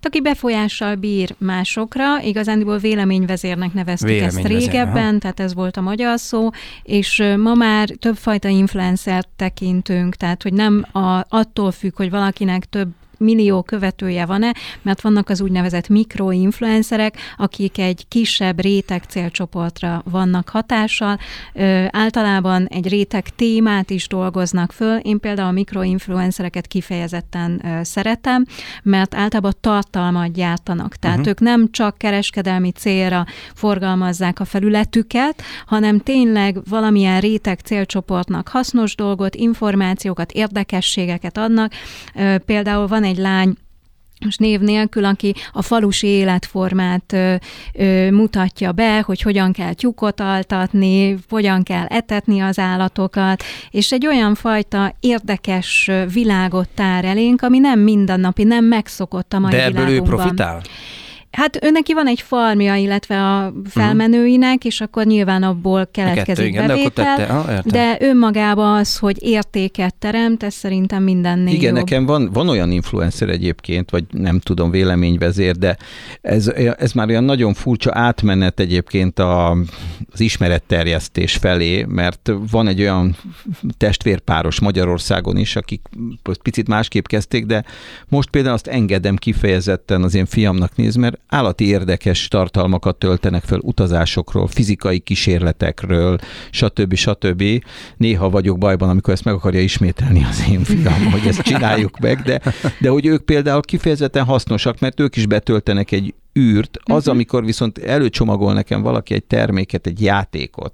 Aki befolyással bír másokra, igazándiból véleményvezérnek neveztük ezt Véleményvezér, régebben, tehát ez volt a magyar szó, és ma már többfajta influencert tekintünk, tehát hogy nem a, attól függ, hogy valakinek több millió követője van-e, mert vannak az úgynevezett mikroinfluencerek, akik egy kisebb réteg célcsoportra vannak hatással. Ö, általában egy réteg témát is dolgoznak föl. Én például a mikroinfluencereket kifejezetten ö, szeretem, mert általában tartalmat gyártanak. Tehát uh-huh. ők nem csak kereskedelmi célra forgalmazzák a felületüket, hanem tényleg valamilyen réteg célcsoportnak hasznos dolgot, információkat, érdekességeket adnak. Ö, Például van egy lány, most név nélkül, aki a falusi életformát ö, ö, mutatja be, hogy hogyan kell tyúkot altatni, hogyan kell etetni az állatokat, és egy olyan fajta érdekes világot tár elénk, ami nem mindennapi, nem megszokott a mai De ebből ő világunkban. profitál? Hát ő neki van egy farmja, illetve a felmenőinek, és akkor nyilván abból A kettő, keletkezik igen, de akkor bevétel. tette. Ah. De önmagában az, hogy értéket teremt, ez szerintem mindennél Igen, jobb. nekem van, van olyan influencer egyébként, vagy nem tudom, véleményvezér, de ez, ez már olyan nagyon furcsa átmenet egyébként a, az ismeretterjesztés felé, mert van egy olyan testvérpáros Magyarországon is, akik picit másképp kezdték, de most például azt engedem kifejezetten az én fiamnak néz, mert állati érdekes tartalmakat töltenek föl utazásokról, fizikai kísérletekről, stb. stb. Néha vagyok bajban, amikor ezt meg akarja ismételni az én fiam, hogy ezt csináljuk meg, de, de hogy ők például kifejezetten hasznosak, mert ők is betöltenek egy űrt, az, Mhm. amikor viszont előcsomagol nekem valaki egy terméket, egy játékot,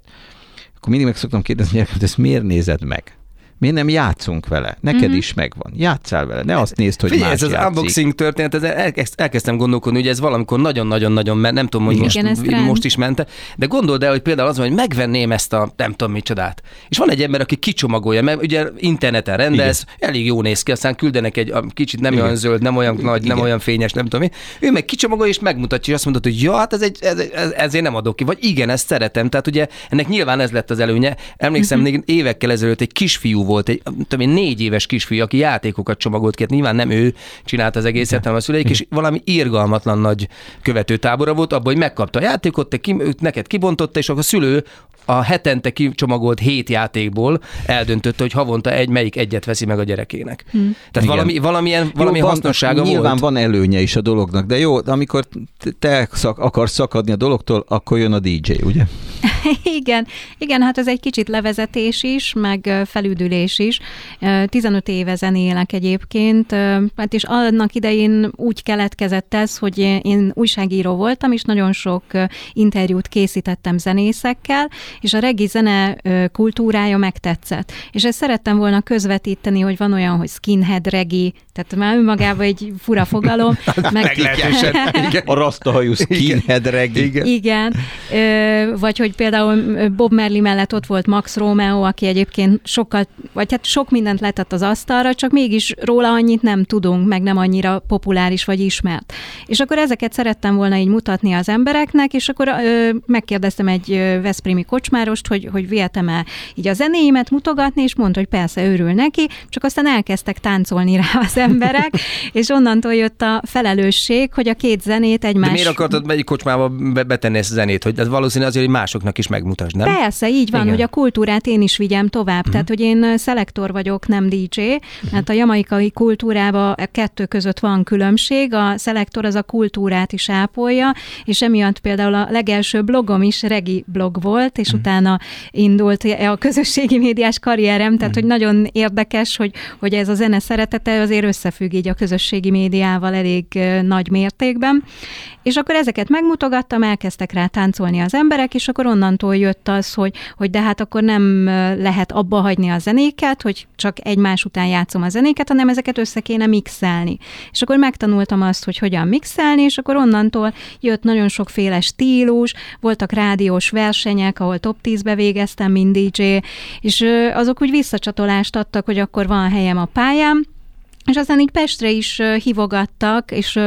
akkor mindig meg szoktam kérdezni, hogy ezt miért nézed meg? Miért nem játszunk vele? Neked Mhm. is megvan. Játszál vele. Ne azt nézd, hogy Figyelj, más ez az játszik. unboxing történet, ez elkezd, elkezdtem gondolkodni, hogy ez valamikor nagyon-nagyon-nagyon, mert nem tudom, hogy most, Igen, trend. most is ment de gondold el, hogy például az, hogy megvenném ezt a nem tudom micsodát. És van egy ember, aki kicsomagolja, mert ugye interneten rendez, Igen. elég jó néz ki, aztán küldenek egy a kicsit nem Igen. olyan zöld, nem olyan nagy, nem Igen. olyan fényes, nem tudom mi. Ő meg kicsomagolja és megmutatja, és azt mondod, hogy ja, hát ez egy, ez, ez, ezért nem adok ki. Vagy igen, ezt szeretem. Tehát ugye ennek nyilván ez lett az előnye. Emlékszem, még évekkel ezelőtt egy kisfiú volt, egy tudom én, négy éves kisfiú, aki játékokat csomagolt ki. Hát nyilván nem ő csinálta az egészet, hanem a szüleik, és valami irgalmatlan nagy követőtábora volt, abban, hogy megkapta a játékot, te ki, őt neked kibontotta, és akkor a szülő a hetente kicsomagolt hét játékból eldöntötte, hogy havonta egy, melyik egyet veszi meg a gyerekének. Hm. Tehát Igen. valami, valamilyen, valami Jó, van- hasznossága Nyilván volt. van előnye is a dolognak, de jó, amikor te szak, akarsz szakadni a dologtól, akkor jön a DJ, ugye? Igen, igen, hát ez egy kicsit levezetés is, meg felüdülés zenélés is. 15 éve zenélek egyébként, hát és annak idején úgy keletkezett ez, hogy én újságíró voltam, és nagyon sok interjút készítettem zenészekkel, és a regi zene kultúrája megtetszett. És ezt szerettem volna közvetíteni, hogy van olyan, hogy skinhead regi, tehát már önmagában egy fura fogalom. meg... Meglehetősen. A rasztahajú skinhead regi. Igen. Igen. Vagy hogy például Bob Merli mellett ott volt Max Romeo, aki egyébként sokkal, vagy hát sok mindent letett az asztalra, csak mégis róla annyit nem tudunk, meg nem annyira populáris vagy ismert. És akkor ezeket szerettem volna így mutatni az embereknek, és akkor ö, megkérdeztem egy Veszprémi kocsmárost, hogy, hogy vihetem-e így a zenéimet mutogatni, és mondta, hogy persze örül neki, csak aztán elkezdtek táncolni rá az emberek, és onnantól jött a felelősség, hogy a két zenét egymás... De miért akartad egy kocsmába betenni ezt a zenét? Hogy ez valószínű azért, hogy másoknak is megmutasd, nem? Persze, így van, Igen. hogy a kultúrát én is vigyem tovább. Uh-huh. Tehát, hogy én szelektor vagyok, nem DJ, mert a jamaikai kultúrában a kettő között van különbség. A szelektor az a kultúrát is ápolja, és emiatt például a legelső blogom is regi blog volt, és uh-huh. utána indult a közösségi médiás karrierem, tehát, uh-huh. hogy nagyon érdekes, hogy, hogy ez a zene szeretete azért összefügg így a közösségi médiával elég nagy mértékben. És akkor ezeket megmutogattam, elkezdtek rá táncolni az emberek, és akkor onnantól jött az, hogy, hogy de hát akkor nem lehet abba hagyni a zenéket, hogy csak egymás után játszom a zenéket, hanem ezeket össze kéne mixelni. És akkor megtanultam azt, hogy hogyan mixelni, és akkor onnantól jött nagyon sokféle stílus, voltak rádiós versenyek, ahol top 10-be végeztem, mint DJ, és azok úgy visszacsatolást adtak, hogy akkor van helyem a pályám, és aztán így Pestre is hívogattak, és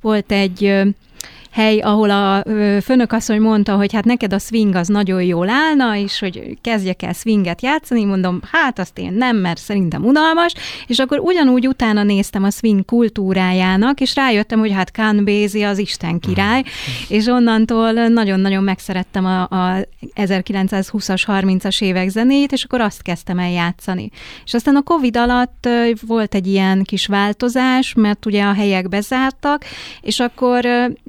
volt egy hely, ahol a főnökasszony mondta, hogy hát neked a swing az nagyon jól állna, és hogy kezdjek el swinget játszani, mondom, hát azt én nem, mert szerintem unalmas, és akkor ugyanúgy utána néztem a swing kultúrájának, és rájöttem, hogy hát Khan Basie az Isten király, mm. és onnantól nagyon-nagyon megszerettem a, a 1920-as, 30-as évek zenét, és akkor azt kezdtem el játszani. És aztán a Covid alatt volt egy ilyen kis változás, mert ugye a helyek bezártak, és akkor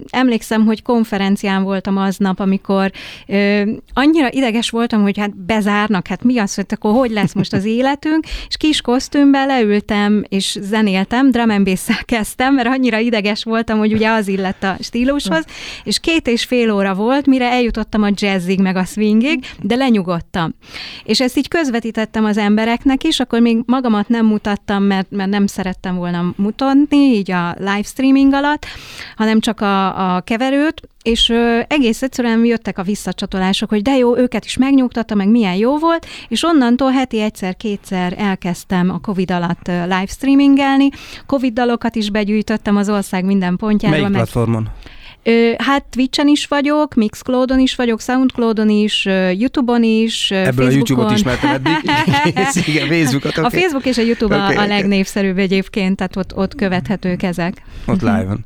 emlékszem, emlékszem, hogy konferencián voltam aznap, amikor ö, annyira ideges voltam, hogy hát bezárnak, hát mi az, hogy akkor hogy lesz most az életünk, és kis kosztümben leültem, és zenéltem, drum and kezdtem, mert annyira ideges voltam, hogy ugye az illett a stílushoz, és két és fél óra volt, mire eljutottam a jazzig, meg a swingig, de lenyugodtam. És ezt így közvetítettem az embereknek is, akkor még magamat nem mutattam, mert, mert nem szerettem volna mutatni, így a livestreaming alatt, hanem csak a, a keverőt, és ö, egész egyszerűen jöttek a visszacsatolások, hogy de jó, őket is megnyugtatta, meg milyen jó volt, és onnantól heti egyszer-kétszer elkezdtem a Covid alatt livestreamingelni, Covid dalokat is begyűjtöttem az ország minden pontjáról. Melyik meg... platformon? Ö, hát Twitch-en is vagyok, Mixcloudon is vagyok, Soundcloudon is, YouTube-on is, Ebből Facebookon. a YouTube-ot ismertem eddig. Igen, Facebookot, okay. A Facebook és a YouTube okay, a, a legnépszerűbb egyébként, tehát ott, ott követhetők ezek. Ott live-on.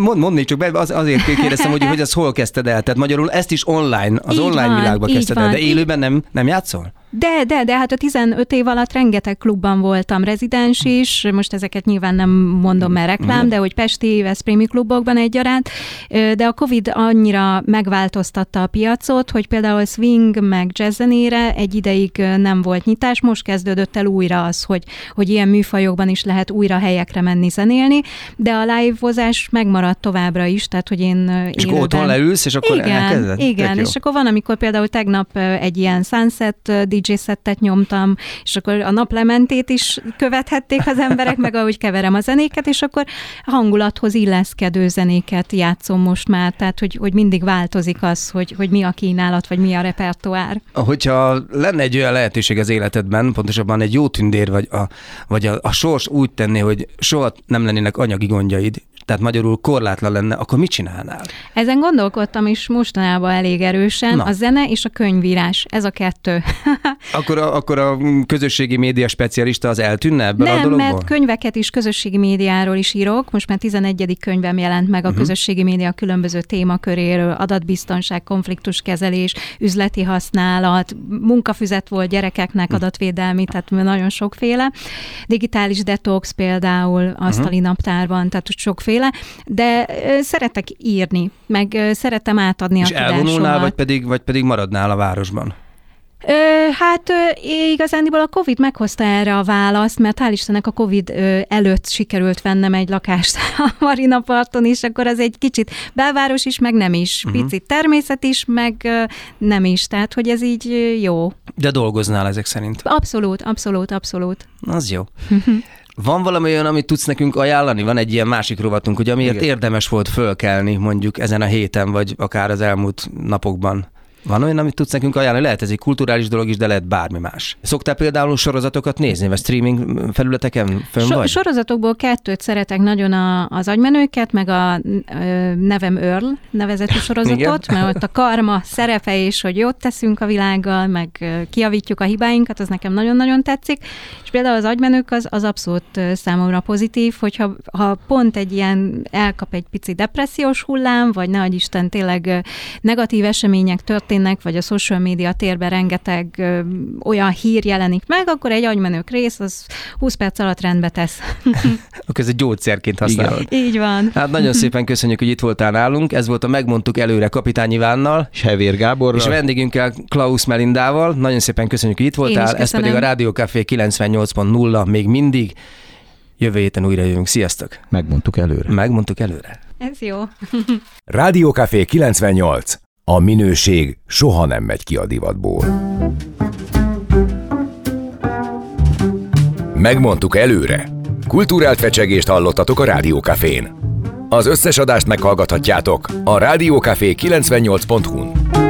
Mond, mondnék csak be, az, azért kérdeztem, hogy, hogy ezt hol kezdted el. Tehát magyarul ezt is online, az így online van, világban kezdted el, de élőben nem, nem játszol? De, de, de hát a 15 év alatt rengeteg klubban voltam rezidens is, most ezeket nyilván nem mondom, mert reklám, mm. de hogy Pesti, Veszprémi klubokban egyaránt, de a Covid annyira megváltoztatta a piacot, hogy például swing meg jazzzenére egy ideig nem volt nyitás, most kezdődött el újra az, hogy, hogy ilyen műfajokban is lehet újra helyekre menni zenélni, de a live-ozás megmaradt továbbra is, tehát hogy én És akkor otthon leülsz, és akkor igen, elkezded? Igen, és akkor van, amikor például tegnap egy ilyen sunset DJ szettet nyomtam, és akkor a naplementét is követhették az emberek, meg ahogy keverem a zenéket, és akkor hangulathoz illeszkedő zenéket játszom most már, tehát hogy, hogy mindig változik az, hogy, hogy mi a kínálat, vagy mi a repertoár. Hogyha lenne egy olyan lehetőség az életedben, pontosabban egy jó tündér, vagy a, vagy a, a sors úgy tenni, hogy soha nem lennének anyagi gondjaid, tehát magyarul korlátlan lenne, akkor mit csinálnál? Ezen gondolkodtam is mostanában elég erősen. Na. A zene és a könyvírás, ez a kettő. akkor, a, akkor a közösségi média specialista az eltűnne ebből Nem, a dologból? mert könyveket is közösségi médiáról is írok. Most már 11. könyvem jelent meg a uh-huh. közösségi média különböző témaköréről, adatbiztonság, konfliktuskezelés, üzleti használat, munkafüzet volt gyerekeknek uh-huh. adatvédelmi, tehát nagyon sokféle. Digitális detox például, asztali uh-huh. naptárban, tehát sokféle sokféle, de szeretek írni, meg szeretem átadni És a tudásomat. elvonulnál, vagy pedig, vagy pedig maradnál a városban? Ö, hát ö, igazándiból a Covid meghozta erre a választ, mert hál' Istennek a Covid ö, előtt sikerült vennem egy lakást a Marina parton is, akkor az egy kicsit belváros is, meg nem is. Uh-huh. Picit természet is, meg ö, nem is. Tehát, hogy ez így ö, jó. De dolgoznál ezek szerint. Abszolút, abszolút, abszolút. Az jó. Van valami olyan, amit tudsz nekünk ajánlani? Van egy ilyen másik rovatunk, hogy amiért Igen. érdemes volt fölkelni mondjuk ezen a héten, vagy akár az elmúlt napokban? Van olyan, amit tudsz nekünk ajánlani? Lehet ez egy kulturális dolog is, de lehet bármi más. Szoktál például sorozatokat nézni, vagy streaming felületeken fönn So- vagy? sorozatokból kettőt szeretek nagyon a, az agymenőket, meg a ö, Nevem Earl nevezetű sorozatot, Igen. mert ott a karma szerepe is, hogy jót teszünk a világgal, meg kiavítjuk a hibáinkat, az nekem nagyon-nagyon tetszik. És például az agymenők az, az abszolút számomra pozitív, hogyha ha pont egy ilyen elkap egy pici depressziós hullám, vagy ne Isten tényleg negatív események történnek, vagy a social media térben rengeteg ö, olyan hír jelenik meg, akkor egy agymenők rész az 20 perc alatt rendbe tesz. Akkor ez egy gyógyszerként használod. Így van. Hát nagyon szépen köszönjük, hogy itt voltál nálunk. Ez volt a Megmondtuk előre Kapitány Ivánnal, És Hevér Gáborral. és vendégünkkel Klaus Melindával. Nagyon szépen köszönjük, hogy itt voltál. Ez pedig a Rádió Café 98.0 még mindig. Jövő héten újra jövünk. Sziasztok! Megmondtuk előre. Megmondtuk előre. Ez jó. Rádiókafé 98. A minőség soha nem megy ki a divatból. Megmondtuk előre. Kulturált fecsegést hallottatok a Rádiókafén. Az összes adást meghallgathatjátok a rádiókafé 98.hu-n.